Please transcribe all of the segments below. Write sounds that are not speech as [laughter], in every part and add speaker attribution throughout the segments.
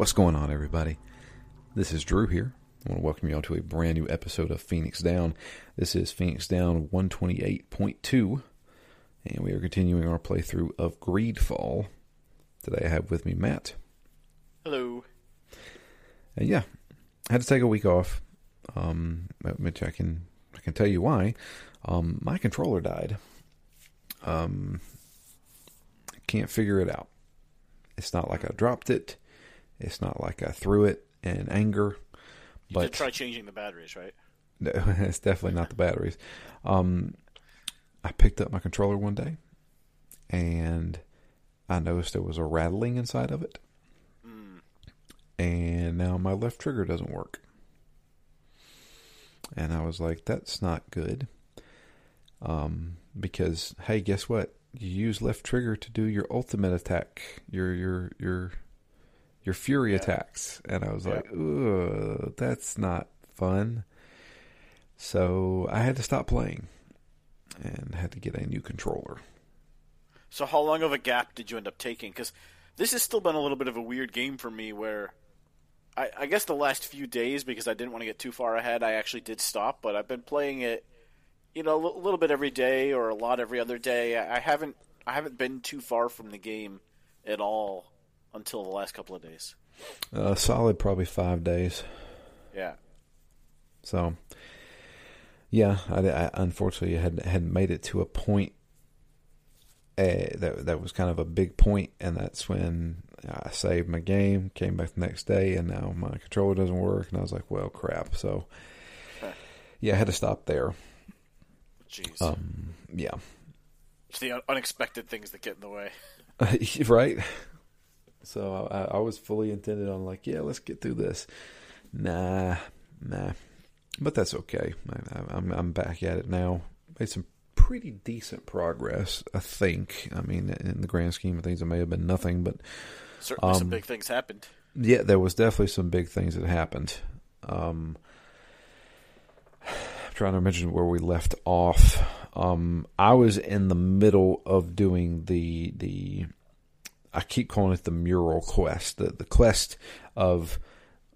Speaker 1: What's going on, everybody? This is Drew here. I want to welcome you all to a brand new episode of Phoenix Down. This is Phoenix Down 128.2, and we are continuing our playthrough of Greedfall. Today I have with me Matt.
Speaker 2: Hello.
Speaker 1: And yeah, I had to take a week off, um, which I can I can tell you why. Um, my controller died. Um, I can't figure it out. It's not like I dropped it. It's not like I threw it in anger.
Speaker 2: You
Speaker 1: But
Speaker 2: try changing the batteries, right?
Speaker 1: No, [laughs] it's definitely not the batteries. Um, I picked up my controller one day, and I noticed there was a rattling inside of it,
Speaker 2: Mm.
Speaker 1: and now my left trigger doesn't work. And I was like, "That's not good," um, because hey, guess what? You use left trigger to do your ultimate attack, your your your your fury
Speaker 2: Yeah.
Speaker 1: attacks, and I was
Speaker 2: Yeah.
Speaker 1: like, "Ugh, that's not fun." So I had to stop playing and had to get a new controller.
Speaker 2: So how long of a gap did you end up taking? Because this has still been a little bit of a weird game for me where I, I guess the last few days, because I didn't want to get too far ahead, I actually did stop, but I've been playing it, you know, a little bit every day or a lot every other day. I I haven't I haven't been too far from the game at all until the last couple of days.
Speaker 1: Uh, solid, probably five days.
Speaker 2: Yeah.
Speaker 1: So, yeah, I, I unfortunately had had made it to a point uh, that that was kind of a big point, and that's when I saved my game, came back the next day, and now my controller doesn't work, and I was like, well, crap. So,
Speaker 2: Huh. [laughs]
Speaker 1: yeah, I had to stop there.
Speaker 2: Jeez.
Speaker 1: Um, yeah,
Speaker 2: it's the unexpected things that get in the way. [laughs]
Speaker 1: right. So I, I was fully intended on like, yeah, let's get through this. Nah, nah, but that's okay. I, I'm I'm back at it now. Made some pretty decent progress, I think. I mean, in the grand scheme of things, it may have been nothing, but
Speaker 2: Certainly some
Speaker 1: Um,
Speaker 2: big things happened.
Speaker 1: yeah, there was definitely some big things that happened. Um, I'm trying to mention where we left off. Um, I was in the middle of doing the the. I keep calling it the mural quest, the the quest of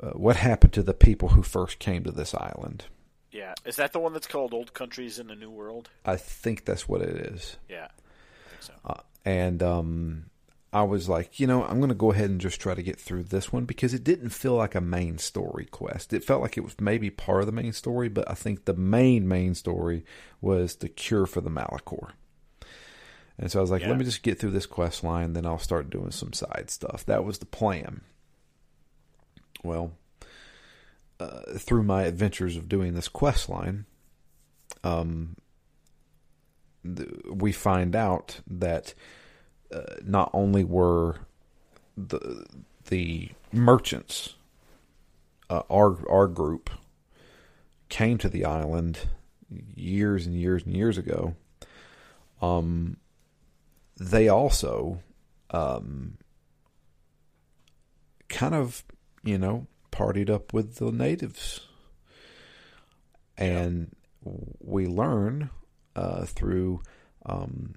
Speaker 1: uh, what happened to the people who first came to this island.
Speaker 2: Yeah. Is that the one that's called Old Countries in the New World?
Speaker 1: I think that's what it is.
Speaker 2: Yeah. I think so.
Speaker 1: Uh, and um, I was like, you know, I'm going to go ahead and just try to get through this one because it didn't feel like a main story quest. It felt like it was maybe part of the main story, but I think the main main story was the cure for the Malichor. And so I was like,
Speaker 2: Yeah.
Speaker 1: let me just get through this quest line, then I'll start doing some side stuff. That was the plan. Well, uh, through my adventures of doing this quest line, um, th- we find out that uh, not only were the the merchants, uh, our our group, came to the island years and years and years ago. Um, they also, um, kind of, you know, partied up with the natives, and we learn uh, through um,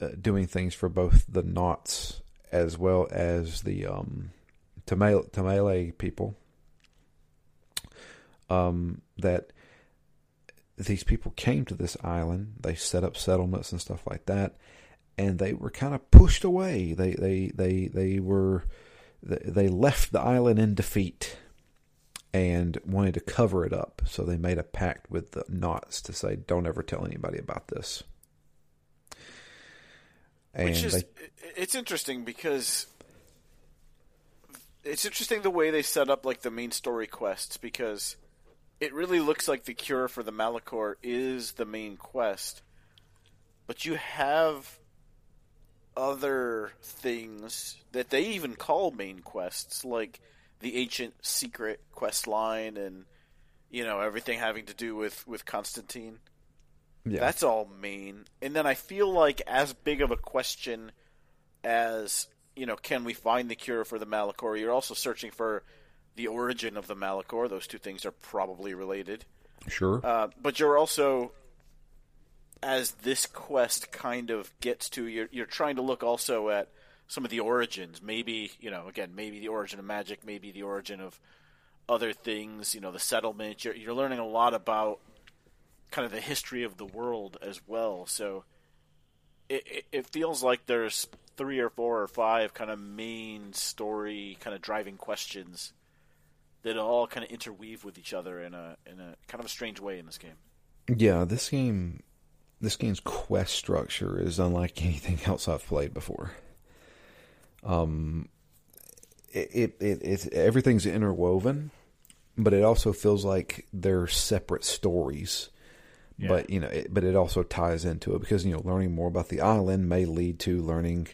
Speaker 1: uh, doing things for both the Nauts as well as the um, Tamale, Tamale people. Um, that these people came to this island, they set up settlements and stuff like that, and they were kind of pushed away. They they they they were they left the island in defeat and wanted to cover it up. So they made a pact with the Nauts to say, "Don't ever tell anybody about this." And
Speaker 2: Which is
Speaker 1: they,
Speaker 2: it's interesting because it's interesting the way they set up like the main story quests because it really looks like the cure for the Malichor is the main quest, but you have other things that they even call main quests like the ancient secret quest line and you know everything having to do with with Constantine.
Speaker 1: yeah,
Speaker 2: That's all main. And then I feel like as big of a question as, you know, can we find the cure for the Malichor? You're also searching for the origin of the Malichor. Those two things are probably related.
Speaker 1: sure.
Speaker 2: Uh, but you're also, as this quest kind of gets to, you're, you're trying to look also at some of the origins. Maybe you know, again, maybe the origin of magic, maybe the origin of other things. You know, the settlement. You're you're learning a lot about kind of the history of the world as well. So it it, it feels like there's three or four or five kind of main story kind of driving questions that all kind of interweave with each other in a in a kind of a strange way in this game.
Speaker 1: Yeah, this game, this game's quest structure is unlike anything [laughs] else I've played before. Um, it it, it it's everything's interwoven, but it also feels like they're separate stories.
Speaker 2: Yeah.
Speaker 1: But you know, it, but it also ties into it because you know, learning more about the island may lead to learning,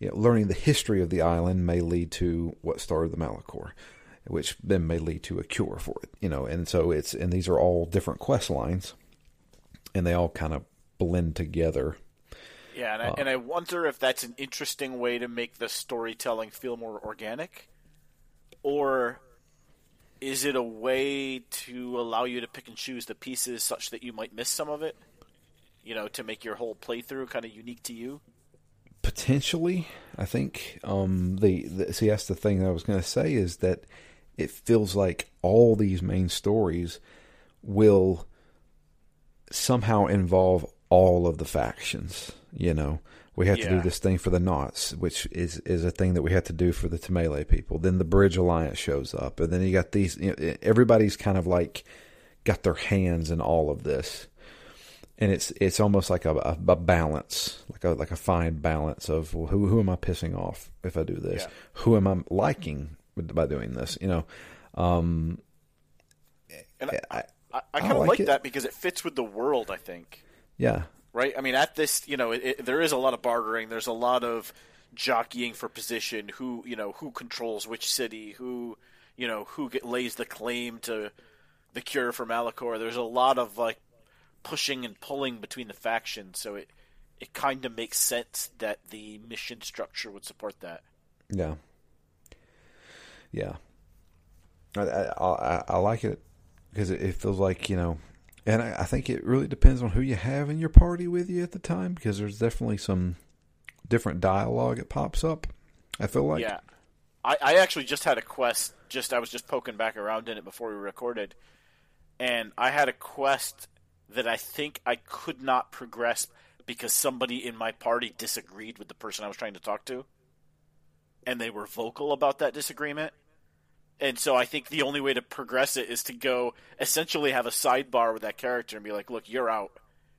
Speaker 1: you know, learning the history of the island may lead to what started the Malichor which then may lead to a cure for it. You know, and so it's and these are all different quest lines, and they all kind of blend together.
Speaker 2: Yeah, and I,
Speaker 1: Uh,
Speaker 2: and I wonder if that's an interesting way to make the storytelling feel more organic, or is it a way to allow you to pick and choose the pieces such that you might miss some of it? You know, to make your whole playthrough kind of unique to you.
Speaker 1: Potentially, I think um, the, the see that's the thing that I was going to say is that it feels like all these main stories will somehow involve all of the factions. You know, we have to do this thing for the nauts, which is is a thing that we have to do for the Tamale people. Then the Bridge Alliance shows up, and then you got these. You know, everybody's kind of like got their hands in all of this, and it's it's almost like a, a, a balance, like a like a fine balance of well, who who am I pissing off if I do this?
Speaker 2: Yeah.
Speaker 1: Who am I liking by doing this? You know, um,
Speaker 2: And I,
Speaker 1: I,
Speaker 2: I, I
Speaker 1: I
Speaker 2: kind of
Speaker 1: like
Speaker 2: like that because it fits with the world. I think.
Speaker 1: Yeah,
Speaker 2: right? I mean, at this, you know, it, it, there is a lot of bartering. There's a lot of jockeying for position. Who, you know, who controls which city? Who, you know, who get, lays the claim to the cure for Malichor? There's a lot of like pushing and pulling between the factions. So it it kind of makes sense that the mission structure would support that.
Speaker 1: Yeah. Yeah. I I, I, I like it because it, it feels like you know, and I, I think it really depends on who you have in your party with you at the time because there's definitely some different dialogue that pops up. I feel like
Speaker 2: yeah, I, I actually just had a quest. Just I was just poking back around in it before we recorded, and I had a quest that I think I could not progress because somebody in my party disagreed with the person I was trying to talk to, and they were vocal about that disagreement. And so I think the only way to progress it is to go essentially have a sidebar with that character and be like, "Look, you're out.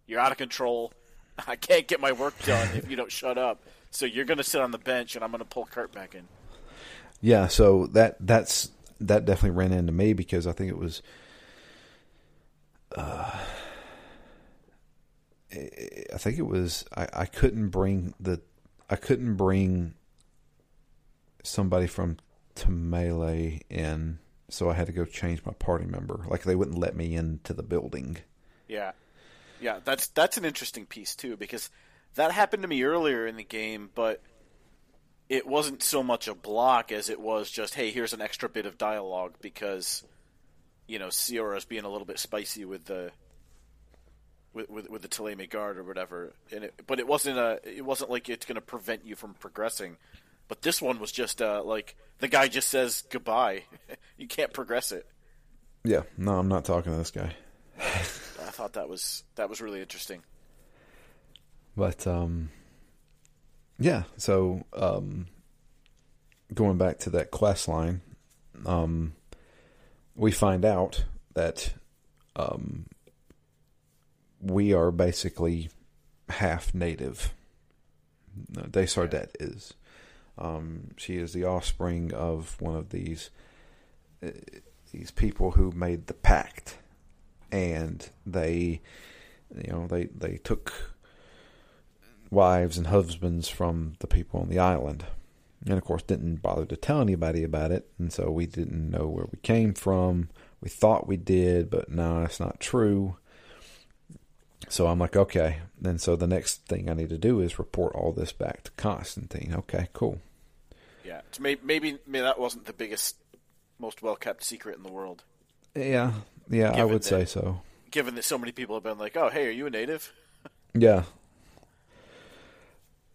Speaker 2: You're out of control. [laughs] I can't get my work done if you don't shut up. So you're going to sit on the bench, and I'm going to pull Kurt back in."
Speaker 1: Yeah, so that that's that definitely ran into me because I think it was uh I think it was I, I couldn't bring the I couldn't bring somebody from Tamale in so I had to go change my party member. Like they wouldn't let me into the building.
Speaker 2: Yeah, yeah, that's that's an interesting piece too because that happened to me earlier in the game, but it wasn't so much a block as it was just, hey, here's an extra bit of dialogue because you know Siora's being a little bit spicy with the with with, with the Thélème guard or whatever, and it, but it wasn't a it wasn't like it's going to prevent you from progressing. But this one was just uh, like the guy just says goodbye. [laughs] you can't progress it.
Speaker 1: Yeah, no, I'm not talking to this guy.
Speaker 2: I thought that was that was really interesting.
Speaker 1: But um yeah, so um going back to that quest line, um we find out that um we are basically half native. No, De Sardet is. Um, she is the offspring of one of these uh, these people who made the pact, and they, you know, they they took wives and husbands from the people on the island, and of course didn't bother to tell anybody about it, and so we didn't know where we came from. We thought we did, but no, that's not true. So I'm like, okay. And so the next thing I need to do is report all this back to Constantine. Okay, cool.
Speaker 2: Yeah, maybe, maybe maybe that wasn't the biggest, most well kept secret in the world.
Speaker 1: Yeah, yeah, I
Speaker 2: Given
Speaker 1: would say so.
Speaker 2: Given that so many people have been like, "Oh, hey, are you a native?" [laughs]
Speaker 1: Yeah.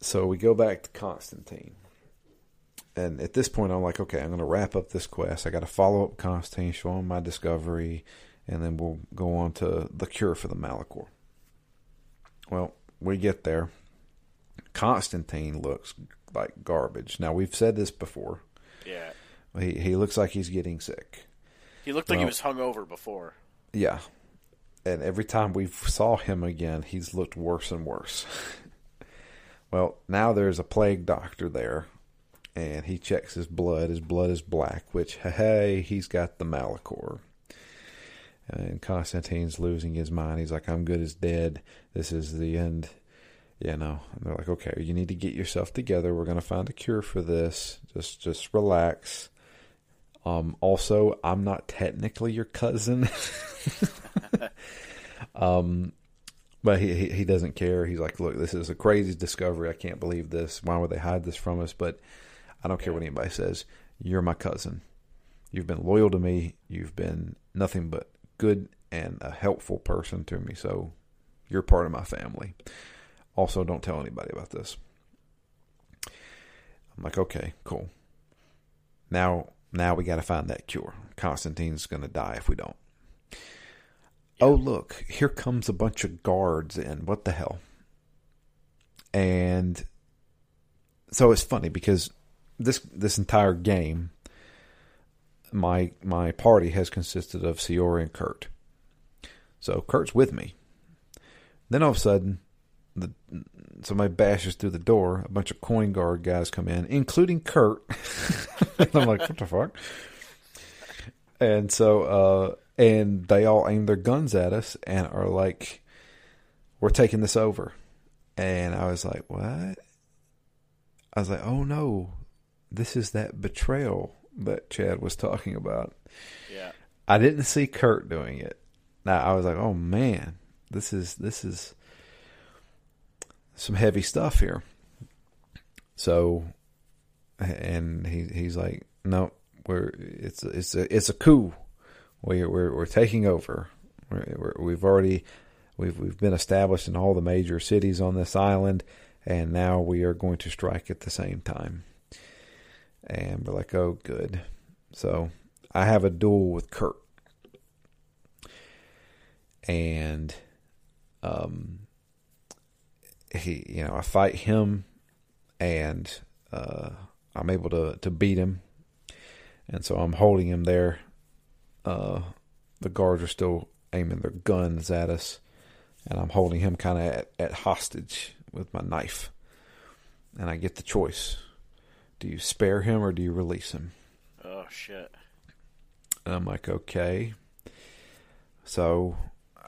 Speaker 1: So we go back to Constantine, and at this point, I'm like, okay, I'm going to wrap up this quest. I got to follow up Constantine, show him my discovery, and then we'll go on to the cure for the Malichor. Well, we get there. Constantine looks like garbage. Now we've said this before.
Speaker 2: Yeah.
Speaker 1: He he looks like he's getting sick.
Speaker 2: He looked like he was hungover before.
Speaker 1: Yeah. And every time we saw him again, he's looked worse and worse. [laughs] well, now there's a plague doctor there, and he checks his blood. His blood is black, which, hey, he's got the Malichor. And Constantine's losing his mind. He's like, I'm good as dead. This is the end. You know, and they're like, okay, you need to get yourself together. We're going to find a cure for this. Just, just relax. Um, also, I'm not technically your cousin. [laughs] um, but he, he he doesn't care. He's like, look, this is a crazy discovery. I can't believe this. Why would they hide this from us? But I don't care what anybody says. You're my cousin. You've been loyal to me. You've been nothing but good and a helpful person to me. So you're part of my family. Also, don't tell anybody about this. I'm like, okay, cool. Now, now we got to find that cure. Constantine's going to die if we don't. Oh, look, here comes a bunch of guards in. What the hell? And so it's funny because this this entire game, my my party has consisted of Siora and Kurt. So Kurt's with me. Then all of a sudden, the somebody bashes through the door. A bunch of coin guard guys come in, including Kurt. and [laughs] I'm like, what the fuck? And so, uh, and they all aim their guns at us and are like, "We're taking this over." And I was like, "What?" I was like, "Oh no, this is that betrayal that Chad was talking about."
Speaker 2: Yeah.
Speaker 1: I didn't see Kurt doing it. Now I was like, "Oh man, this is this is some heavy stuff here." So, and he he's like, "No, we're it's it's a it's a coup. We we're we're taking over. We're, we've already we've we've been established in all the major cities on this island, and now we are going to strike at the same time." And we're like, "Oh, good." So I have a duel with Kurt, and um, he you know I fight him, and uh, I'm able to to beat him and so I'm holding him there. Uh, the guards are still aiming their guns at us, and I'm holding him kind of at, at hostage with my knife. And I get the choice: do you spare him or do you release him?
Speaker 2: Oh shit.
Speaker 1: And I'm like, okay. So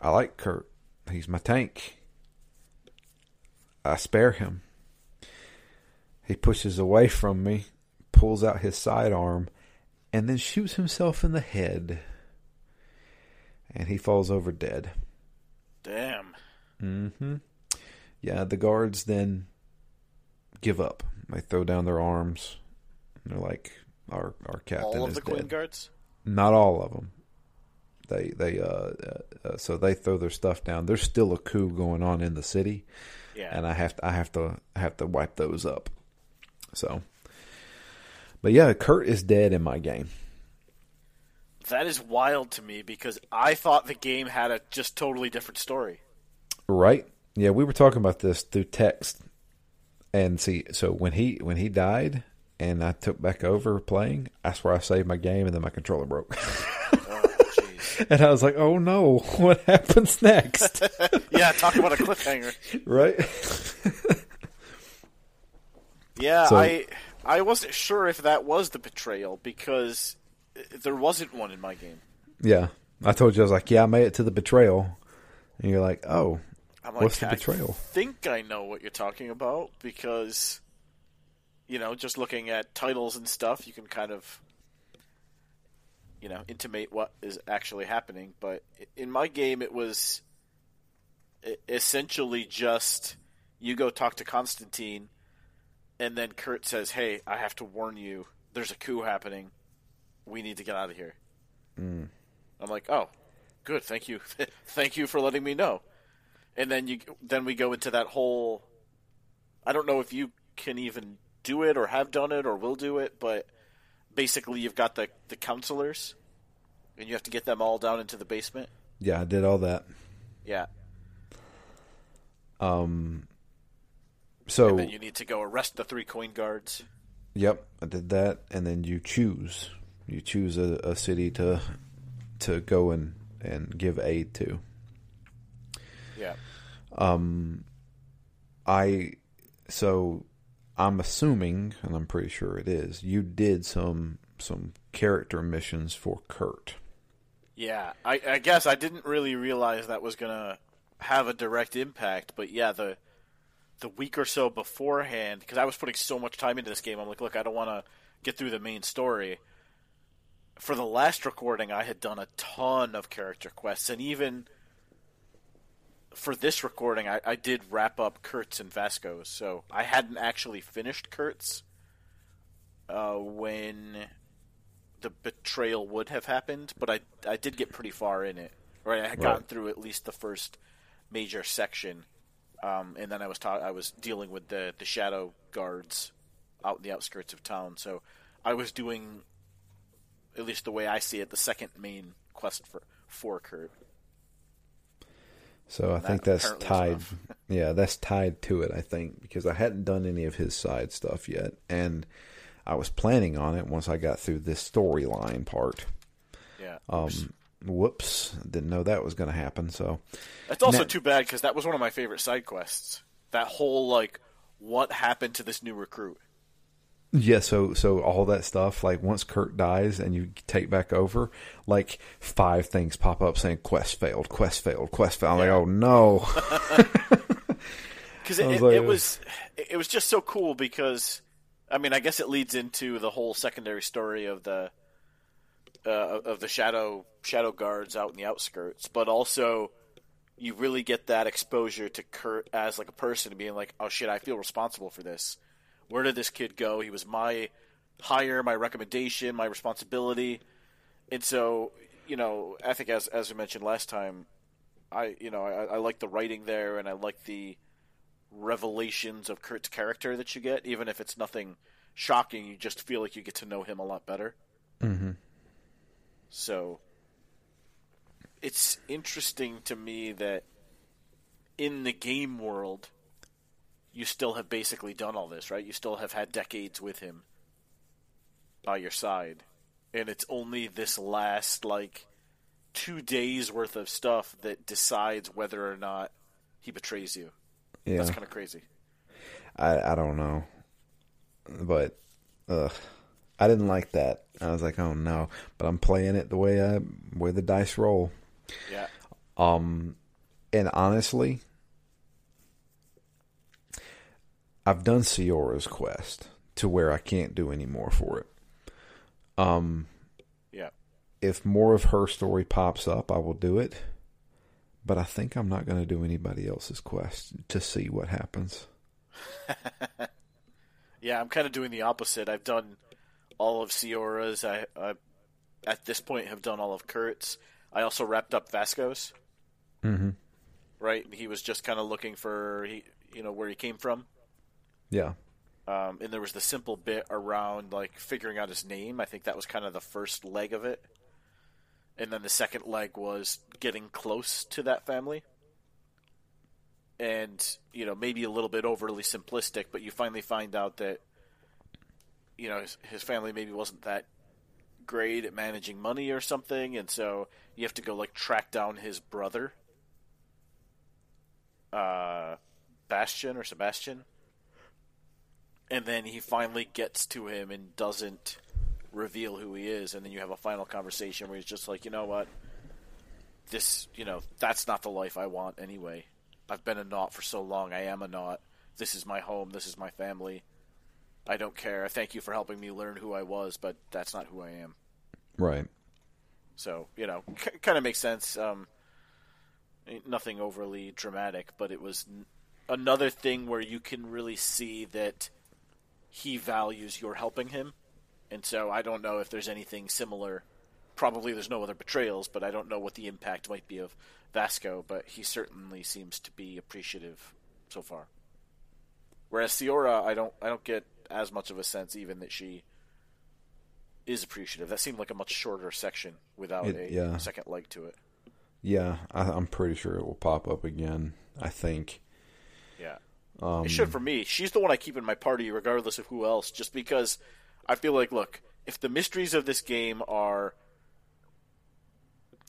Speaker 1: I like Kurt. He's my tank. I spare him. He pushes away from me, pulls out his sidearm, and then shoots himself in the head. And he falls over dead.
Speaker 2: Damn.
Speaker 1: Mm-hmm. Yeah, the guards then give up. They throw down their arms. They're like, "Our our captain
Speaker 2: All of
Speaker 1: is
Speaker 2: the
Speaker 1: dead."
Speaker 2: Queen guards?
Speaker 1: Not all of them. They they uh, uh, uh so they throw their stuff down. There's still a coup going on in the city,
Speaker 2: Yeah.
Speaker 1: and I have to I have to I have to wipe those up. So, but yeah, Kurt is dead in my game.
Speaker 2: that is wild to me because I thought the game had a just totally different story.
Speaker 1: Right? Yeah, we were talking about this through text, and see, so when he when he died, and I took back over playing, that's where I saved my game, and then my controller broke. [laughs] and I was like, oh no, [laughs] what happens next? [laughs]
Speaker 2: yeah, talk about a cliffhanger.
Speaker 1: right?
Speaker 2: Yeah,
Speaker 1: So-
Speaker 2: I I wasn't sure if that was the betrayal because there wasn't one in my game.
Speaker 1: Yeah, I told you I was like, yeah, I made it to the betrayal, and you're like, oh,
Speaker 2: I'm like,
Speaker 1: What's the
Speaker 2: I
Speaker 1: betrayal?
Speaker 2: think I know what you're talking about because, you know, just looking at titles and stuff, you can kind of, you know, intimate what is actually happening. But in my game, it was essentially just you go talk to Constantine, and then Kurt says, "Hey, I have to warn you. There's a coup happening. We need to get out of here." Mm. I'm like, "Oh, good. Thank you. [laughs] Thank you for letting me know." And then you then we go into that whole I don't know if you can even do it or have done it or will do it, but basically you've got the the counselors, and you have to get them all down into the basement.
Speaker 1: Yeah, I did all that.
Speaker 2: Yeah.
Speaker 1: Um. So
Speaker 2: and then you need to go arrest the three coin guards.
Speaker 1: Yep, I did that, and then you choose. You choose a, a city to to go and and give aid to.
Speaker 2: Yeah.
Speaker 1: Um, I so I'm assuming, and I'm pretty sure it is. You did some some character missions for Kurt.
Speaker 2: Yeah, I, I guess I didn't really realize that was gonna have a direct impact, but yeah, the the week or so beforehand, because I was putting so much time into this game, I'm like, look, I don't want to get through the main story. For the last recording, I had done a ton of character quests, and even for this recording, I, I did wrap up Kurt's and Vasco's. So I hadn't actually finished Kurt's uh, when the betrayal would have happened, but I I did get pretty far in it. Right, I had gotten through at least the first major section, um, and then I was ta- I was dealing with the the shadow guards out in the outskirts of town. So I was doing, at least the way I see it, the second main quest for for Kurt.
Speaker 1: So I
Speaker 2: That
Speaker 1: think that's tied. [laughs] yeah, that's tied to it. I think because I hadn't done any of his side stuff yet, and I was planning on it once I got through this storyline part.
Speaker 2: Yeah.
Speaker 1: Um, whoops, didn't know that was going to happen. So
Speaker 2: That's also too bad because that was one of my favorite side quests. That whole like, what happened to this new recruit?
Speaker 1: Yeah, so so all that stuff, like once Kurt dies and you take back over, like five things pop up saying quest failed, quest failed, quest failed. I'm
Speaker 2: Yeah.
Speaker 1: like, oh no. [laughs] [laughs]
Speaker 2: Because it,
Speaker 1: like,
Speaker 2: it was it was just so cool because I mean I guess it leads into the whole secondary story of the uh, of the shadow shadow guards out in the outskirts, but also you really get that exposure to Kurt as like a person being like, oh shit, I feel responsible for this. Where did this kid go? He was my hire, my recommendation, my responsibility, and so you know I think as as we mentioned last time, I you know I, I like the writing there and I like the revelations of Kurt's character that you get, even if it's nothing shocking. You just feel like you get to know him a lot better.
Speaker 1: hmm
Speaker 2: So it's interesting to me that in the game world, you still have basically done all this, right? You still have had decades with him by your side. And it's only this last, like, two days worth of stuff that decides whether or not he betrays you.
Speaker 1: Yeah,
Speaker 2: That's kind of crazy.
Speaker 1: I I don't know, but ugh, I didn't like that. I was like, oh no, but I'm playing it the way I way the dice roll.
Speaker 2: Yeah.
Speaker 1: Um, and honestly, I've done Siora's quest to where I can't do any more for it. Um,
Speaker 2: Yeah.
Speaker 1: if more of her story pops up, I will do it. But I think I'm not going to do anybody else's quest to see what happens. [laughs]
Speaker 2: Yeah, I'm kind of doing the opposite. I've done all of Siora's. I, I at this point have done all of Kurt's. I also wrapped up Vasco's.
Speaker 1: Mm-hmm.
Speaker 2: Right, he was just kind of looking for he, you know, where he came from.
Speaker 1: Yeah.
Speaker 2: Um, and there was the simple bit around like figuring out his name. I think that was kind of the first leg of it. And then the second leg was getting close to that family. And, you know, maybe a little bit overly simplistic, but you finally find out that, you know, his, his family maybe wasn't that great at managing money or something. And so you have to go, like, track down his brother, uh, Bastion or Sebastian and then he finally gets to him and doesn't reveal who he is and then you have a final conversation where he's just like you know what? This you know that's not the life i want anyway. I've been a naut for so long. I am a naut this is my home. This is my family. I don't care. Thank you for helping me learn who i was but that's not who i am.
Speaker 1: Right.
Speaker 2: so you know c- kind of makes sense um nothing overly dramatic but it was n- another thing where you can really see that he values your helping him and so i don't know if there's anything similar probably there's no other betrayals but i don't know what the impact might be of vasco but he certainly seems to be appreciative so far whereas Siora, i don't i don't get as much of a sense even that she is appreciative. That seemed like a much shorter section without
Speaker 1: It-
Speaker 2: a
Speaker 1: yeah.
Speaker 2: second leg to it.
Speaker 1: Yeah, I, I'm pretty sure it will pop up again. I think.
Speaker 2: Yeah.
Speaker 1: Um,
Speaker 2: It should for me. She's the one I keep in my party, regardless of who else, just because I feel like, look, if the mysteries of this game are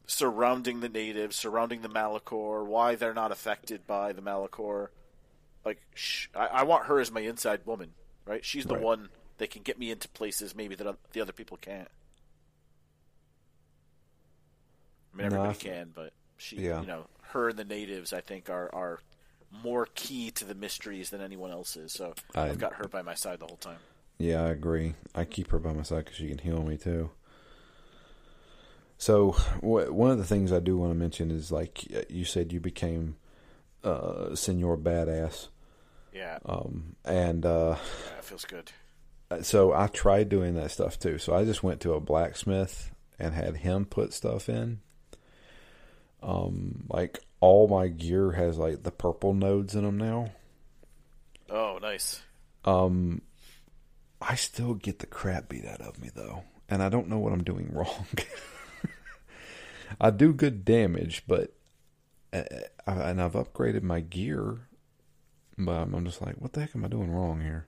Speaker 2: surrounding the natives, surrounding the Malichor, why they're not affected by the Malichor, like, sh- I-, I want her as my inside woman, right? She's the
Speaker 1: Right.
Speaker 2: one that can get me into places maybe that the other people can't. I mean,
Speaker 1: No, I
Speaker 2: everybody can, but she,
Speaker 1: Yeah.
Speaker 2: you know, her and the natives, I think, are are more key to the mysteries than anyone else is. So
Speaker 1: I-
Speaker 2: I've got her by my side the whole time.
Speaker 1: Yeah, I agree. I keep her by my side because she can heal me too. So, wh- one of the things I do want to mention is like you said, you became uh, Senor Badass,
Speaker 2: Yeah,
Speaker 1: um, and uh,
Speaker 2: yeah, it feels good.
Speaker 1: so I tried doing that stuff too. So I just went to a blacksmith and had him put stuff in. Um, like all my gear has like the purple nodes in them now.
Speaker 2: Oh, nice.
Speaker 1: Um, I still get the crap beat out of me though, and I don't know what I'm doing [laughs] wrong. I do good damage, but uh, and I've upgraded my gear, but I'm, I'm just like, what the heck am I doing wrong here?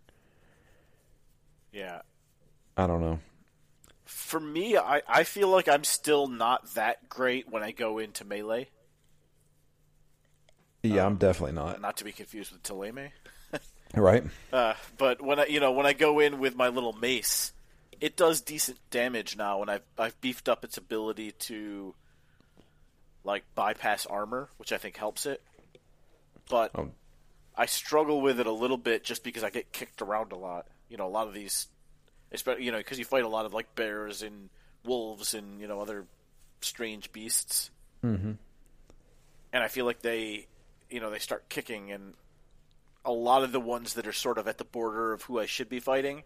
Speaker 2: Yeah.
Speaker 1: I don't know.
Speaker 2: For me, I, I feel like I'm still not that great when I go into melee.
Speaker 1: Yeah, I'm definitely not.
Speaker 2: Not to be confused with Thélème. [laughs]
Speaker 1: Right?
Speaker 2: Uh, but when I, you know, when I go in with my little mace, it does decent damage now, and I've I've beefed up its ability to like bypass armor, which I think helps it. But
Speaker 1: Oh.
Speaker 2: I struggle with it a little bit just because I get kicked around a lot. You know, a lot of these, especially you know, because you fight a lot of like bears and wolves and you know other strange beasts.
Speaker 1: Mm-hmm.
Speaker 2: And I feel like they, you know, they start kicking, and a lot of the ones that are sort of at the border of who I should be fighting.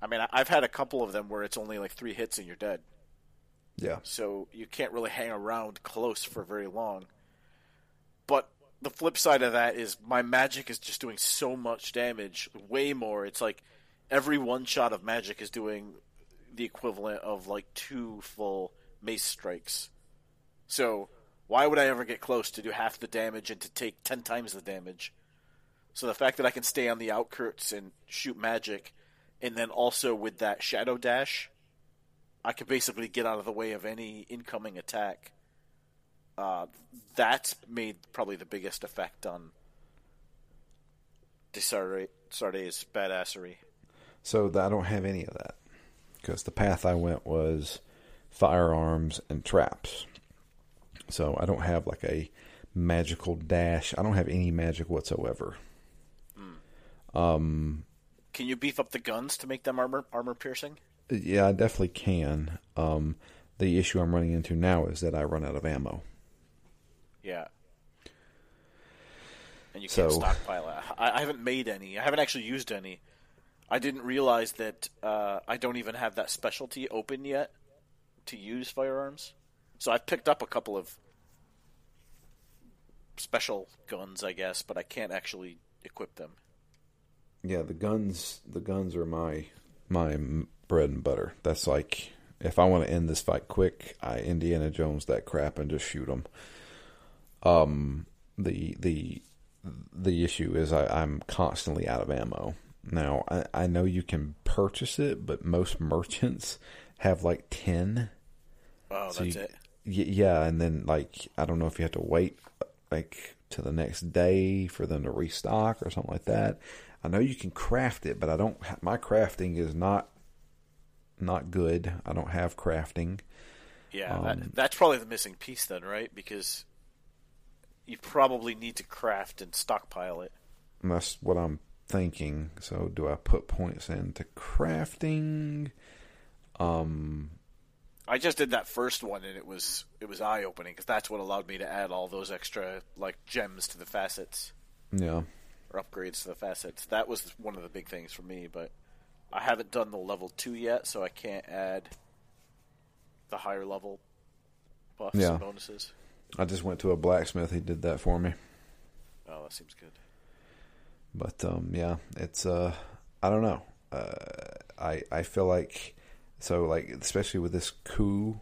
Speaker 2: I mean, I've had a couple of them where it's only like three hits and you're dead.
Speaker 1: Yeah.
Speaker 2: So you can't really hang around close for very long. But the flip side of that is my magic is just doing so much damage, way more. It's like every one shot of magic is doing the equivalent of like two full mace strikes. So why would I ever get close to do half the damage and to take ten times the damage? So the fact that I can stay on the outskirts and shoot magic, and then also with that shadow dash, I can basically get out of the way of any incoming attack. Uh, that's made probably the biggest effect on Desarde- Sarday's badassery.
Speaker 1: So I don't have any of that because the path I went was firearms and traps. So I don't have like a magical dash. I don't have any magic whatsoever. Um,
Speaker 2: Can you beef up the guns to make them armor armor piercing?
Speaker 1: yeah, I definitely can. Um, the issue I'm running into now is that I run out of ammo.
Speaker 2: Yeah. And you can't
Speaker 1: So-
Speaker 2: stockpile. I, I haven't made any. I haven't actually used any. I didn't realize that uh, I don't even have that specialty open yet to use firearms. So I've picked up a couple of special guns, I guess, but I can't actually equip them.
Speaker 1: Yeah, the guns. The guns are my my bread and butter. That's like if I want to end this fight quick, I Indiana Jones that crap and just shoot them. Um, the the the issue is I, I'm constantly out of ammo. Now I, I know you can purchase it, but most merchants have like ten.
Speaker 2: Oh,
Speaker 1: So
Speaker 2: that's
Speaker 1: you-
Speaker 2: it.
Speaker 1: Y- yeah, and then like I don't know if you have to wait like to the next day for them to restock or something like that. I know you can craft it, but I don't. ha- My crafting is not not good. I don't have crafting.
Speaker 2: Yeah,
Speaker 1: Um,
Speaker 2: that, that's probably the missing piece then, right? Because you probably need to craft and stockpile it.
Speaker 1: And that's what I'm thinking. So do I put points into crafting? Um,
Speaker 2: I just did that first one, and it was it was eye opening because that's what allowed me to add all those extra like gems to the facets
Speaker 1: yeah.
Speaker 2: or upgrades to the facets. That was one of the big things for me, but I haven't done the level two yet, so I can't add the higher level buffs
Speaker 1: Yeah.
Speaker 2: and bonuses.
Speaker 1: I just went to a blacksmith. He did that for me.
Speaker 2: Oh, that seems good.
Speaker 1: But um, yeah, it's uh, I don't know. uh, I I feel like so like especially with this coup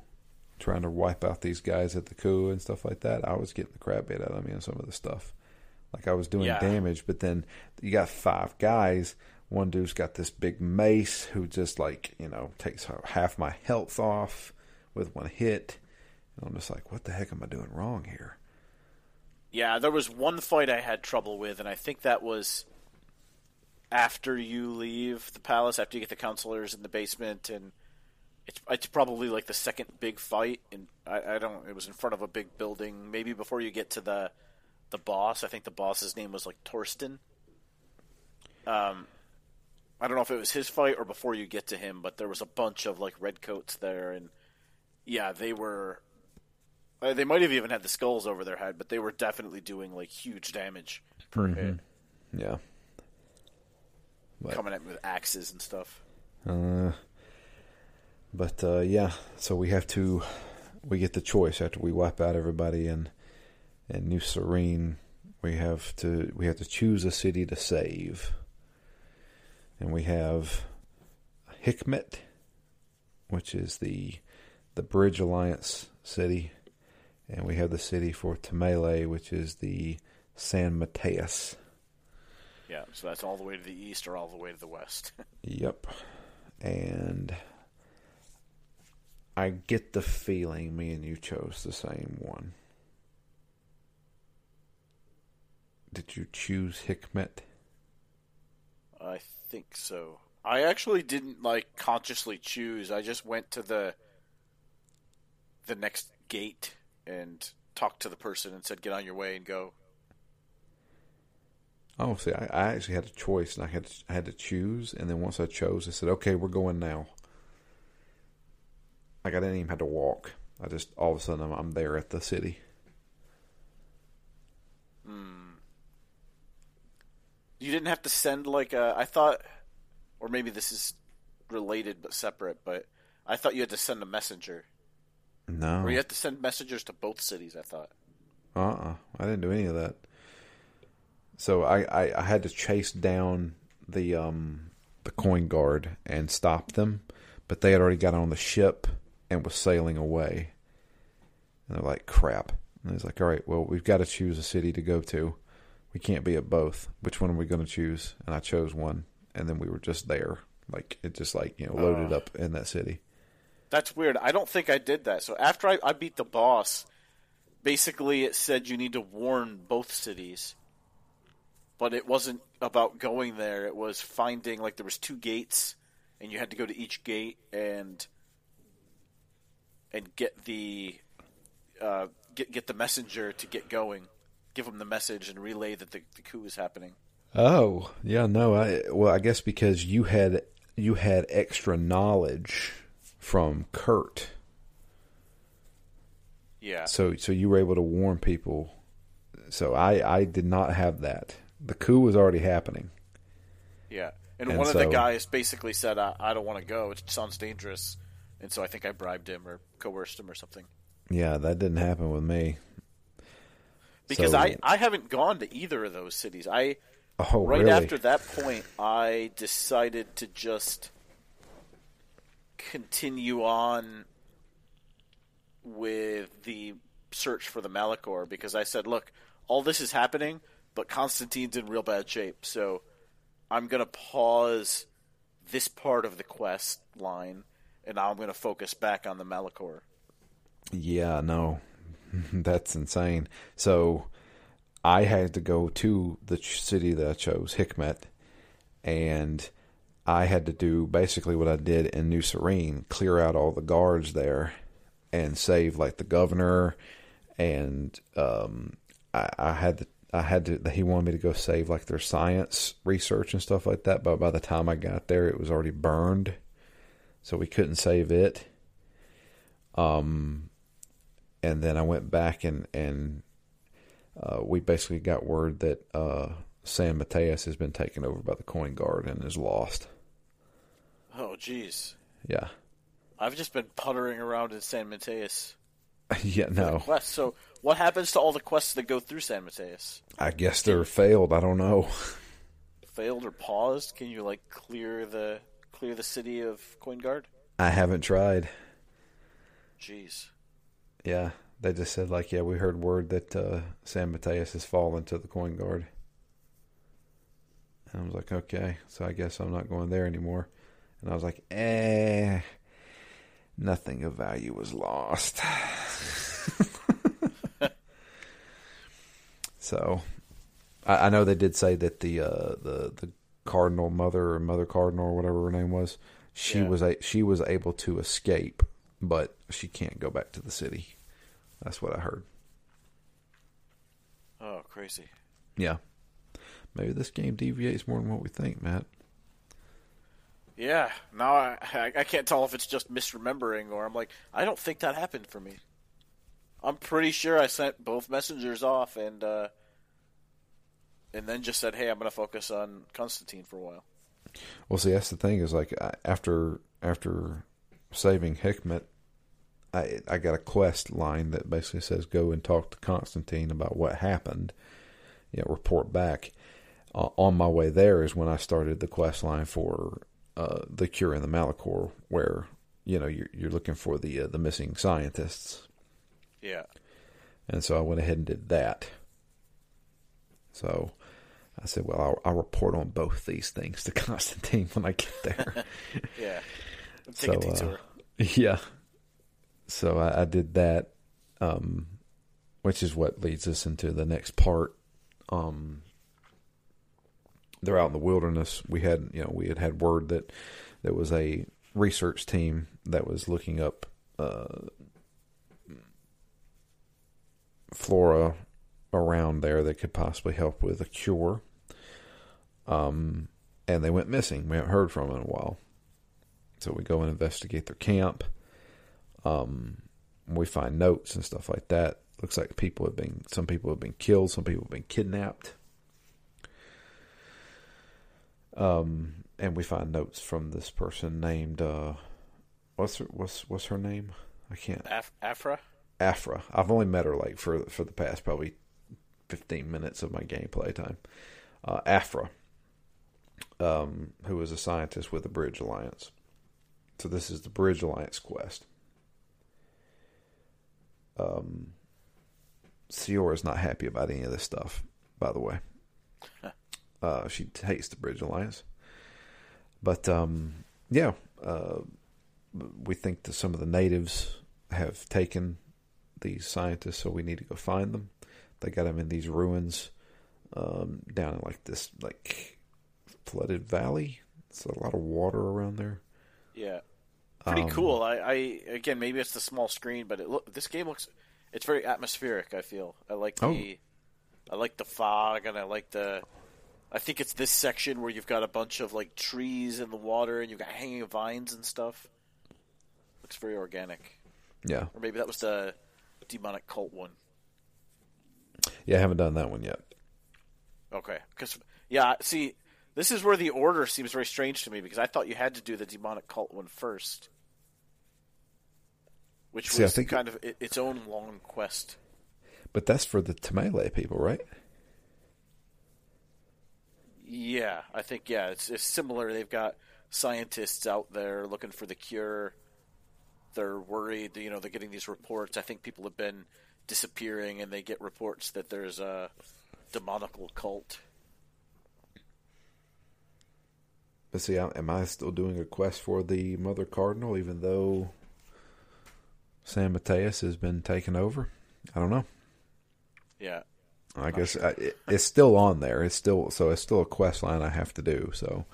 Speaker 1: trying to wipe out these guys at the coup and stuff like that. I was getting the crap beat out of me on some of the stuff. Like I was doing
Speaker 2: Yeah.
Speaker 1: damage, but then you got five guys. One dude's got this big mace who just like you know takes half my health off with one hit. And I'm just like, what the heck am I doing wrong here?
Speaker 2: Yeah, there was one fight I had trouble with, and I think that was after you leave the palace, after you get the counselors in the basement, and it's it's probably like the second big fight, and I, I don't. It was in front of a big building, maybe before you get to the the boss. I think the boss's name was like Torsten. Um, I don't know if it was his fight or before you get to him, but there was a bunch of like redcoats there, and yeah, they were. Uh, they might have even had the skulls over their head, but they were definitely doing like huge damage per hit,
Speaker 1: Yeah. But-
Speaker 2: coming at me with axes and stuff.
Speaker 1: Uh, but uh, yeah, so we have to we get the choice after we wipe out everybody in in New Serene. We have to we have to choose a city to save, and we have Hikmet, which is the the Bridge Alliance city, and we have the city for Tamale, which is the San Matheus.
Speaker 2: Yeah, so that's all the way to the east or all the way to the west. [laughs]
Speaker 1: Yep. And I get the feeling me and you chose the same one. Did you choose Hikmet?
Speaker 2: I think so. I actually didn't like consciously choose. I just went to the the next gate and talked to the person and said, "Get on your way and go."
Speaker 1: Oh, see, I, I actually had a choice, and I had I had to choose, and then once I chose, I said, "Okay, we're going now." Like I didn't even have to walk. I just all of a sudden I'm, I'm there at the city.
Speaker 2: You didn't have to send like a. I thought, or maybe this is related but separate. But I thought you had to send a messenger,
Speaker 1: No,
Speaker 2: or you had to send messengers to both cities. I thought.
Speaker 1: Uh uh I didn't do any of that. So I, I, I had to chase down the um the coin guard and stop them, but they had already got on the ship and was sailing away. And they're like, crap. And he's like, All right, well we've got to choose a city to go to. We can't be at both. Which one are we gonna choose? And I chose one and then we were just there. Like it just like, you know, loaded
Speaker 2: Oh.
Speaker 1: up in that city.
Speaker 2: That's weird. I don't think I did that. So after I, I beat the boss, basically it said you need to warn both cities. But it wasn't about going there. It was finding like there was two gates, and you had to go to each gate and and get the uh, get get the messenger to get going, give him the message and relay that the, the coup is happening.
Speaker 1: Oh, yeah, no. I well, I guess because you had you had extra knowledge from Kurt,
Speaker 2: Yeah.
Speaker 1: so so you were able to warn people. So I I did not have that. The coup was already happening.
Speaker 2: Yeah, and,
Speaker 1: And
Speaker 2: one of the guys basically said, I, "I don't want to go. It sounds dangerous," and so I think I bribed him or coerced him or something.
Speaker 1: Yeah, that didn't happen with me.
Speaker 2: Because
Speaker 1: So-
Speaker 2: I I haven't gone to either of those cities. I
Speaker 1: Oh,
Speaker 2: right
Speaker 1: really?
Speaker 2: after that point, I decided to just continue on with the search for the Malichor because I said, "Look, all this is happening, but Constantine's in real bad shape, so I'm gonna pause this part of the quest line, and I'm gonna focus back on the Malichor."
Speaker 1: Yeah, no, [laughs] that's insane. So I had to go to the city that I chose, Hikmet, and I had to do basically what I did in New Serene, clear out all the guards there and save like the governor and um I, I had to I had to he wanted me to go save like their science research and stuff like that, but by the time I got there it was already burned. So we couldn't save it. Um and then I went back and and uh, we basically got word that uh, San Matheus has been taken over by the coin guard and is lost.
Speaker 2: Oh, jeez.
Speaker 1: Yeah,
Speaker 2: I've just been puttering around in San Matheus. [laughs]
Speaker 1: yeah. No,
Speaker 2: Quest. So, what happens to all the quests that go through San Matheus?
Speaker 1: I guess they're failed. I don't know. [laughs]
Speaker 2: failed or paused, can you like clear the clear the city of Coin Guard?
Speaker 1: I haven't tried.
Speaker 2: Jeez.
Speaker 1: Yeah, they just said like, yeah, we heard word that uh, San Matheus has fallen to the Coin Guard. And I was like, okay, so I guess I'm not going there anymore. And I was like, eh, nothing of value was lost. [laughs] so, I, I, know they did say that the uh, the the cardinal mother or mother cardinal or whatever her name was, she yeah. was a, she was able to escape, but she can't go back to the city. That's what I heard.
Speaker 2: Oh, crazy.
Speaker 1: Yeah. Maybe this game deviates more than what we think, Matt.
Speaker 2: Yeah. Now I, I, I can't tell if it's just misremembering or I'm like, I don't think that happened for me. I'm pretty sure I sent both messengers off and uh, and then just said, "Hey, I'm going to focus on Constantine for a while."
Speaker 1: Well, see, that's the thing is like after after saving Hikmet, I I got a quest line that basically says go and talk to Constantine about what happened. You know, report back. Uh, on my way there is when I started the quest line for uh, the cure in the Malichor, where you know you're you're looking for the uh, the missing scientists.
Speaker 2: Yeah.
Speaker 1: And so I went ahead and did that. So I said, well, I'll, I'll, report on both these things to [laughs] Constantine when I get there. [laughs]
Speaker 2: yeah. Take so, uh, [laughs]
Speaker 1: yeah. So I, I did that, um, which is what leads us into the next part. Um, they're out in the wilderness. We had, you know, we had had word that there was a research team that was looking up uh, flora around there that could possibly help with a cure. Um, and they went missing. We haven't heard from them in a while. So we go and investigate their camp. Um, we find notes and stuff like that. Looks like people have been, some people have been killed, some people have been kidnapped. Um, and we find notes from this person named, uh, what's her, what's, what's her name? I can't.
Speaker 2: Af- Aphra?
Speaker 1: Aphra. I've only met her like for, for the past probably 15 minutes of my gameplay time. Uh, Aphra, um, who is a scientist with the Bridge Alliance. So this is the Bridge Alliance quest. Um, is not happy about any of this stuff, by the way. Uh, she hates the Bridge Alliance. But um, yeah, uh, we think that some of the natives have taken these scientists, so we need to go find them. They got them in these ruins um, down in like this like flooded valley. It's a lot of water around there.
Speaker 2: Yeah, pretty um, cool. I, I again maybe it's the small screen, but it look this game looks it's very atmospheric. I feel I like the oh. I like the fog and I like the. I think it's this section where you've got a bunch of like trees in the water and you've got hanging vines and stuff. Looks very organic.
Speaker 1: Yeah.
Speaker 2: Or maybe that was the demonic cult one.
Speaker 1: Yeah, I haven't done that one yet.
Speaker 2: Okay, because yeah, see, this is where the order seems very strange to me because I thought you had to do the demonic cult one first, which see, was kind of its own long quest.
Speaker 1: But that's for the Thélème people, right?
Speaker 2: Yeah, I think yeah, it's, it's similar. They've got scientists out there looking for the cure. They're worried, you know, they're getting these reports. I think people have been disappearing, and they get reports that there's a demonical cult.
Speaker 1: But see, am I still doing a quest for the Mother Cardinal, even though San Matheus has been taken over? I don't know.
Speaker 2: Yeah.
Speaker 1: I guess sure. I, it, it's still on there. It's still so it's still a quest line I have to do. So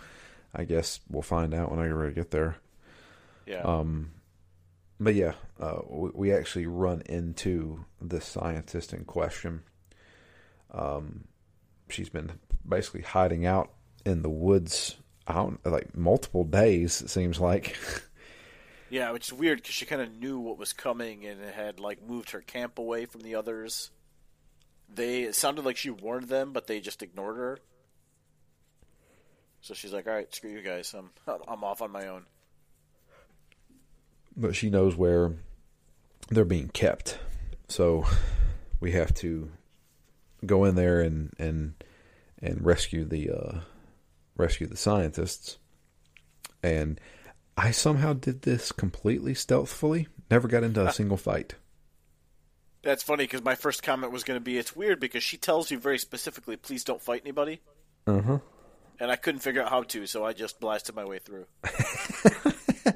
Speaker 1: I guess we'll find out when I get get there.
Speaker 2: Yeah.
Speaker 1: Um, but yeah, uh, we, we, actually run into the scientist in question. Um, she's been basically hiding out in the woods out like multiple days. It seems like. [laughs]
Speaker 2: yeah, which is weird because she kind of knew what was coming and had like moved her camp away from the others. They it sounded like she warned them, but they just ignored her. So she's like, "All right, screw you guys. I'm I'm off on my own."
Speaker 1: But she knows where they're being kept. So we have to go in there and and and rescue the uh, rescue the scientists. And I somehow did this completely stealthfully. Never got into a single fight.
Speaker 2: That's funny because my first comment was going to be it's weird because she tells you very specifically, please don't fight anybody.
Speaker 1: Uh huh.
Speaker 2: And I couldn't figure out how to, so I just blasted my way through. [laughs] [laughs]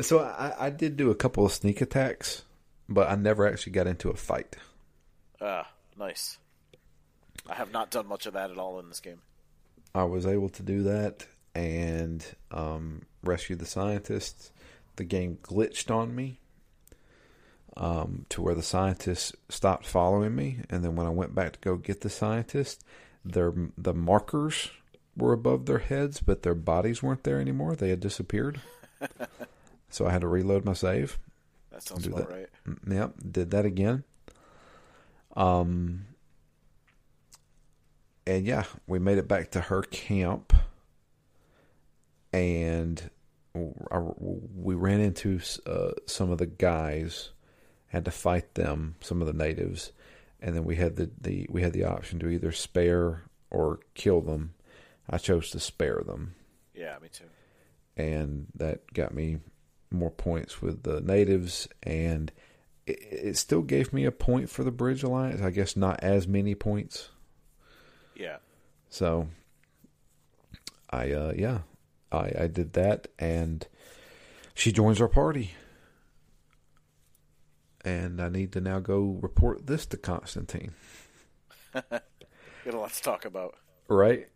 Speaker 1: So I, I did do a couple of sneak attacks, but I never actually got into a fight.
Speaker 2: Ah, nice. I have not done much of that at all in this game.
Speaker 1: I was able to do that and um, rescue the scientists. The game glitched on me um, to where the scientists stopped following me, and then when I went back to go get the scientists, their the markers were above their heads, but their bodies weren't there anymore. They had disappeared. So I had to reload my save.
Speaker 2: That sounds about
Speaker 1: that.
Speaker 2: right.
Speaker 1: Mm, Yep, did that again. Um, and yeah, we made it back to her camp, and I, we ran into uh, some of the guys, had to fight them, some of the natives, and then we had the, the we had the option to either spare or kill them. I chose to spare them
Speaker 2: Yeah, me too.
Speaker 1: And that got me more points with the natives and it, it still gave me a point for the bridge alliance i guess not as many points.
Speaker 2: Yeah.
Speaker 1: so i uh yeah i i did that and she joins our party. And i need to now go report this to constantine. [laughs]
Speaker 2: Got a lot to talk about.
Speaker 1: right?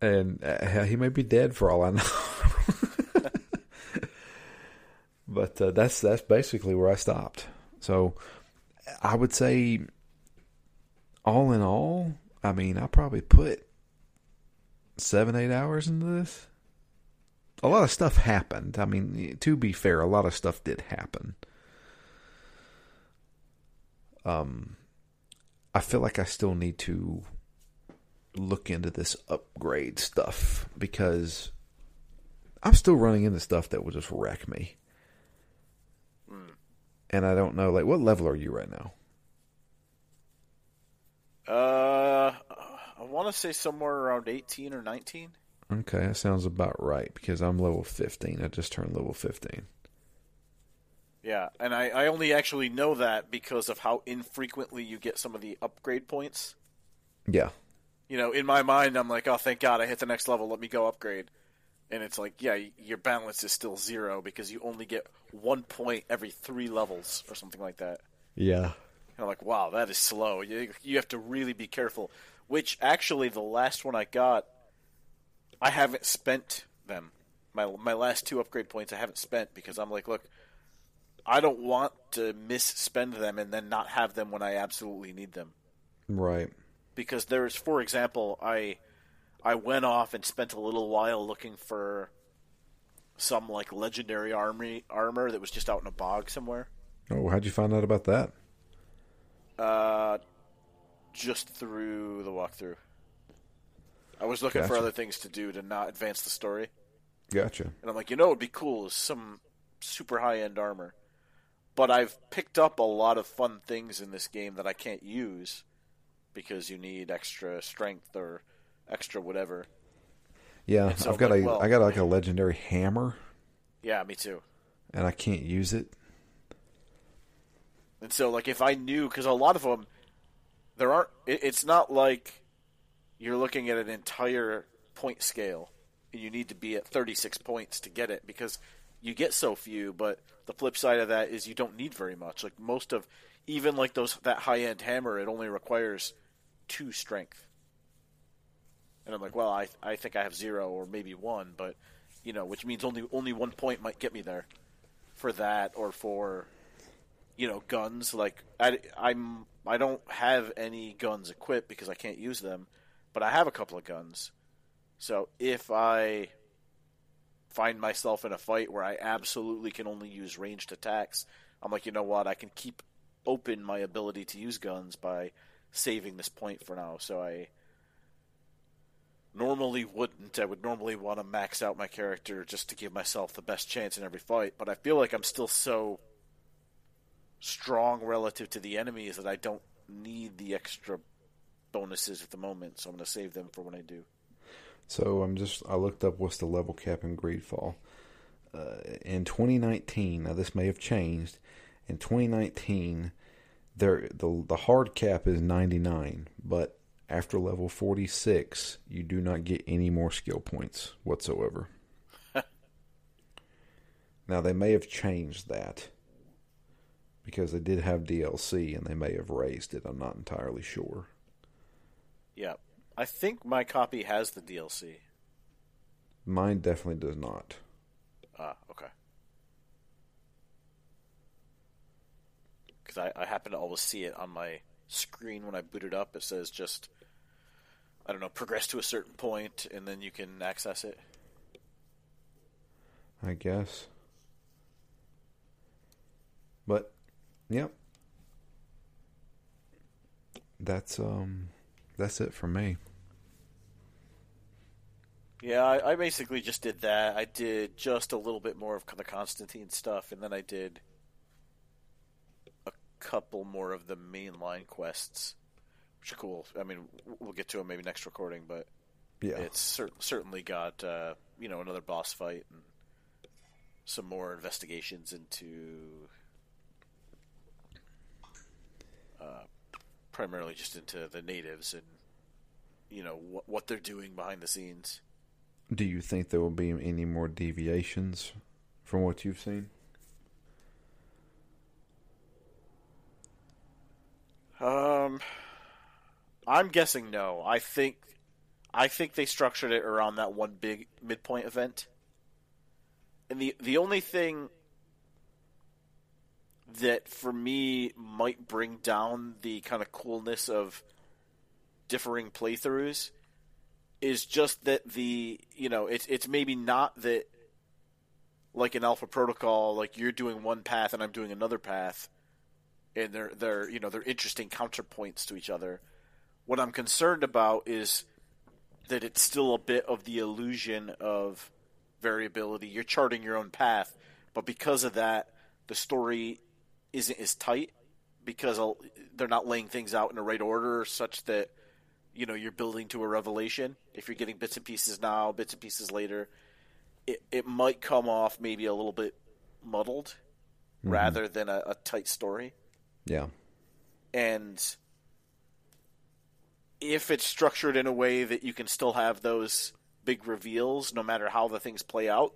Speaker 1: And uh, he may be dead for all i know but uh, that's that's basically where i stopped. So i would say all in all i mean i probably put seven eight hours into this. A lot of stuff happened. I mean to be fair a lot of stuff did happen. Um i feel like i still need to look into this upgrade stuff because I'm still running into stuff that will just wreck me. And I don't know, like, what level are you right now?
Speaker 2: Uh, I want to say somewhere around 18 or 19.
Speaker 1: Okay, that sounds about right because I'm level 15. I just turned level 15.
Speaker 2: Yeah, and I, I only actually know that because of how infrequently you get some of the upgrade points.
Speaker 1: Yeah.
Speaker 2: You know, in my mind, I'm like, oh, thank God I hit the next level. Let me go upgrade. And it's like, yeah, your balance is still zero because you only get one point every three levels or something like that.
Speaker 1: Yeah.
Speaker 2: And I'm like, wow, that is slow. You, you have to really be careful. Which actually, the last one I got, I haven't spent them. My my last two upgrade points I haven't spent because I'm like, look, I don't want to misspend them and then not have them when I absolutely need them.
Speaker 1: Right.
Speaker 2: Because there's, for example, I I went off and spent a little while looking for some like legendary army armor that was just out in a bog somewhere.
Speaker 1: Oh, how'd you find out about that?
Speaker 2: Uh, just through the walkthrough. I was looking for other things to do to not advance the story,
Speaker 1: Gotcha.
Speaker 2: and I'm like, you know, it'd be cool is some super high end armor. But I've picked up a lot of fun things in this game that I can't use because you need extra strength or extra whatever.
Speaker 1: Yeah,
Speaker 2: so,
Speaker 1: I've got
Speaker 2: like,
Speaker 1: a
Speaker 2: well-
Speaker 1: I got like a legendary hammer
Speaker 2: Yeah, me too.
Speaker 1: and I can't use it.
Speaker 2: And so, like, if I knew, because a lot of them, there aren't. It, it's not like you're looking at an entire point scale, and you need to be at 36 points to get it because you get so few. But the flip side of that is you don't need very much. Like most of, even like those that high end hammer, it only requires two strength. And I'm like, well, I I think I have zero or maybe one, but you know, which means only only one point might get me there for that or for you know guns. Like I, i'm i don't have any guns equipped because i can't use them but i have a couple of guns. So if i find myself in a fight where i absolutely can only use ranged attacks i'm like you know what? I can keep open my ability to use guns by saving this point for now. So i normally wouldn't i would normally want to max out my character just to give myself the best chance in every fight but i feel like i'm still so strong relative to the enemies that I don't need the extra bonuses at the moment, so I'm going to save them for when I do.
Speaker 1: So I'm just I looked up what's the level cap in Greedfall. Uh, in 2019, now this may have changed. In 2019, there the the hard cap is 99, but after level 46, you do not get any more skill points whatsoever. [laughs] now they may have changed that because they did have DLC and they may have raised it. I'm not entirely sure.
Speaker 2: Yeah. I think my copy has the DLC.
Speaker 1: Mine definitely does not.
Speaker 2: Ah, okay. Because I, I happen to always see it on my screen when I boot it up. It says just, I don't know, progress to a certain point, and then you can access it.
Speaker 1: I guess. But, yep. That's um, that's it for me.
Speaker 2: Yeah, I, I basically just did that. I did just a little bit more of the Constantine stuff, and then I did a couple more of the mainline quests, which are cool. I mean, we'll get to them maybe next recording, but
Speaker 1: Yeah.
Speaker 2: it's cer- certainly got uh, you know another boss fight and some more investigations into uh, primarily just into the natives and you know what what they're doing behind the scenes.
Speaker 1: Do you think there will be any more deviations from what you've seen?
Speaker 2: Um, I'm guessing no. I think I think they structured it around that one big midpoint event. And the the only thing that for me might bring down the kind of coolness of differing playthroughs is just that the you know it's it's maybe not that like an alpha protocol like you're doing one path and I'm doing another path and they're they're you know they're interesting counterpoints to each other. What I'm concerned about is that it's still a bit of the illusion of variability. You're charting your own path, but because of that, the story isn't as tight because they're not laying things out in the right order, such that you know you're building to a revelation. If you're getting bits and pieces now, bits and pieces later, it it might come off maybe a little bit muddled mm-hmm. rather than a, a tight story
Speaker 1: Yeah.
Speaker 2: and if it's structured in a way that you can still have those big reveals no matter how the things play out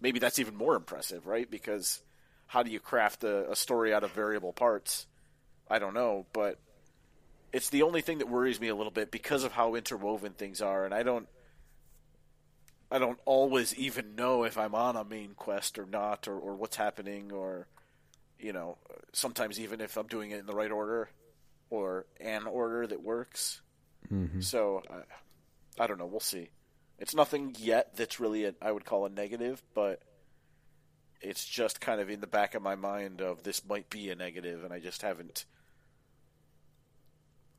Speaker 2: maybe that's even more impressive right because how do you craft a, a story out of variable parts i don't know but it's the only thing that worries me a little bit because of how interwoven things are and i don't i don't always even know if i'm on a main quest or not or, or what's happening or you know, sometimes even if I'm doing it in the right order or an order that works.
Speaker 1: Mm-hmm.
Speaker 2: So I, I don't know. We'll see. It's nothing yet that's really a, I would call a negative, but it's just kind of in the back of my mind of this might be a negative, and I just haven't.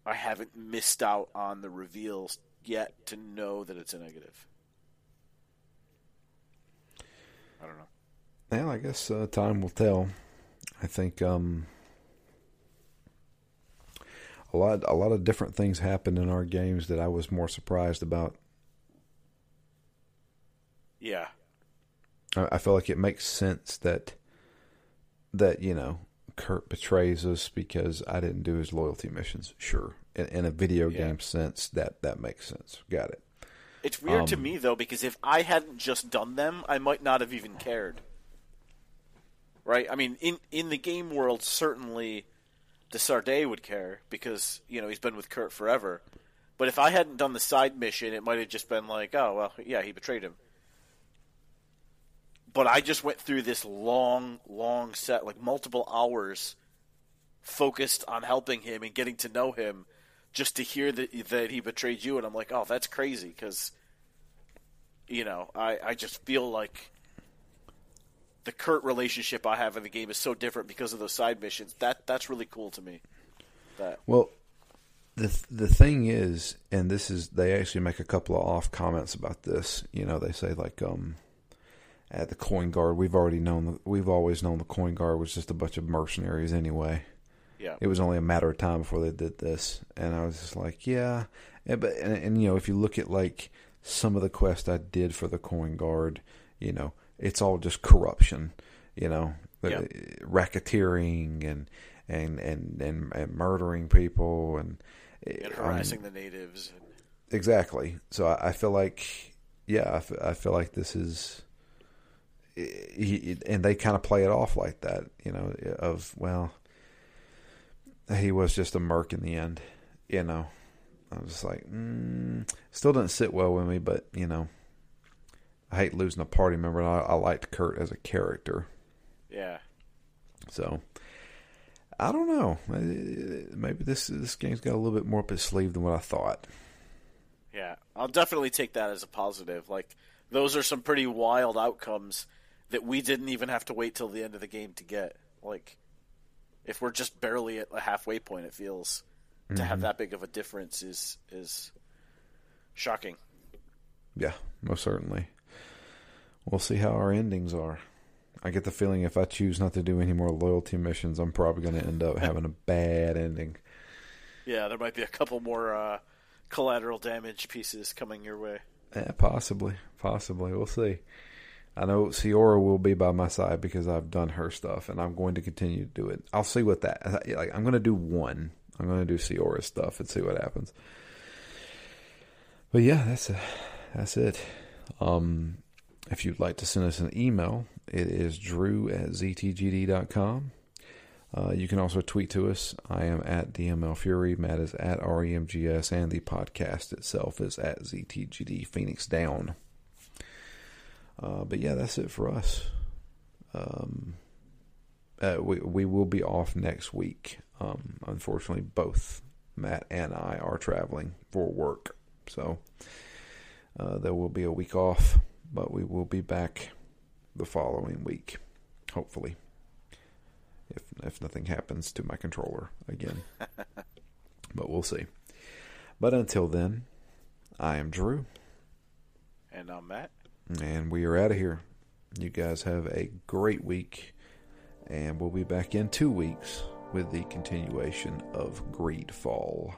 Speaker 2: I haven't missed out on the reveals yet to know that it's a negative. I don't know.
Speaker 1: Well, I guess uh, time will tell. I think um, a lot a lot of different things happened in our games that I was more surprised about.
Speaker 2: Yeah.
Speaker 1: I, I feel like it makes sense that that you know Kurt betrays us because I didn't do his loyalty missions. Sure, in, in a video
Speaker 2: Yeah.
Speaker 1: game sense, that that makes sense. Got it.
Speaker 2: It's weird to
Speaker 1: Um,
Speaker 2: me though because if I hadn't just done them, I might not have even cared. Right? I mean, in in the game world, certainly, De Sardet would care because you know he's been with Kurt forever. But if I hadn't done the side mission, it might have just been like, oh well, yeah, he betrayed him. But I just went through this long, long set, like multiple hours, focused on helping him and getting to know him, just to hear that that he betrayed you, and I'm like, oh, that's crazy because, you know, I I just feel like the Kurt relationship I have in the game is so different because of those side missions. That that's really cool to me. That
Speaker 1: Well, the the thing is, and this is they actually make a couple of off comments about this. You know, they say like um at the coin guard, we've already known we've always known the coin guard was just a bunch of mercenaries anyway.
Speaker 2: yeah,
Speaker 1: It was only a matter of time before they did this, and I was just like, yeah, and, but and, and you know, if you look at like some of the quest I did for the coin guard, you know, it's all just corruption, you know,
Speaker 2: Yeah.
Speaker 1: racketeering and and and and, and murdering people and,
Speaker 2: and harassing the natives.
Speaker 1: exactly. So I, I feel like, yeah, I, f- I feel like this is, he, and they kind of play it off like that, you know, of well, he was just a merc in the end, you know. I was just like, mm, still didn't sit well with me, but you know, I hate losing a party member, and I, I liked Kurt as a character,
Speaker 2: Yeah.
Speaker 1: so. I don't know. Uh, Maybe this this game's got a little bit more up its sleeve than what I thought.
Speaker 2: Yeah, I'll definitely take that as a positive. Like those are some pretty wild outcomes that we didn't even have to wait till the end of the game to get. Like if we're just barely at a halfway point, it feels to have that big of a difference is is shocking.
Speaker 1: Yeah, most certainly. We'll see how our endings are. I get the feeling if I choose not to do any more loyalty missions, I'm probably going to end up having a bad ending.
Speaker 2: Yeah, there might be a couple more uh, collateral damage pieces coming your way.
Speaker 1: Yeah, possibly, possibly. We'll see. I know Siora will be by my side because I've done her stuff, and I'm going to continue to do it. I'll see what that. Like, I'm going to do one. I'm going to do Siora's stuff and see what happens. But yeah, that's a, that's it. Um, if you'd like to send us an email, it is drew at ztgd.com. Uh, you can also tweet to us. I am at DML Fury. Matt is at REMGS, and the podcast itself is at ZTGD Phoenix Down. Uh, but yeah, that's it for us. Um, uh, we we will be off next week. Um, unfortunately, both Matt and I are traveling for work, so uh, there will be a week off. But we will be back the following week, hopefully if if nothing happens to my controller again. [laughs] but we'll see. But until then, I am Drew,
Speaker 2: And I'm Matt.
Speaker 1: and we are out of here. You guys have a great week, and we'll be back in two weeks with the continuation of Greedfall.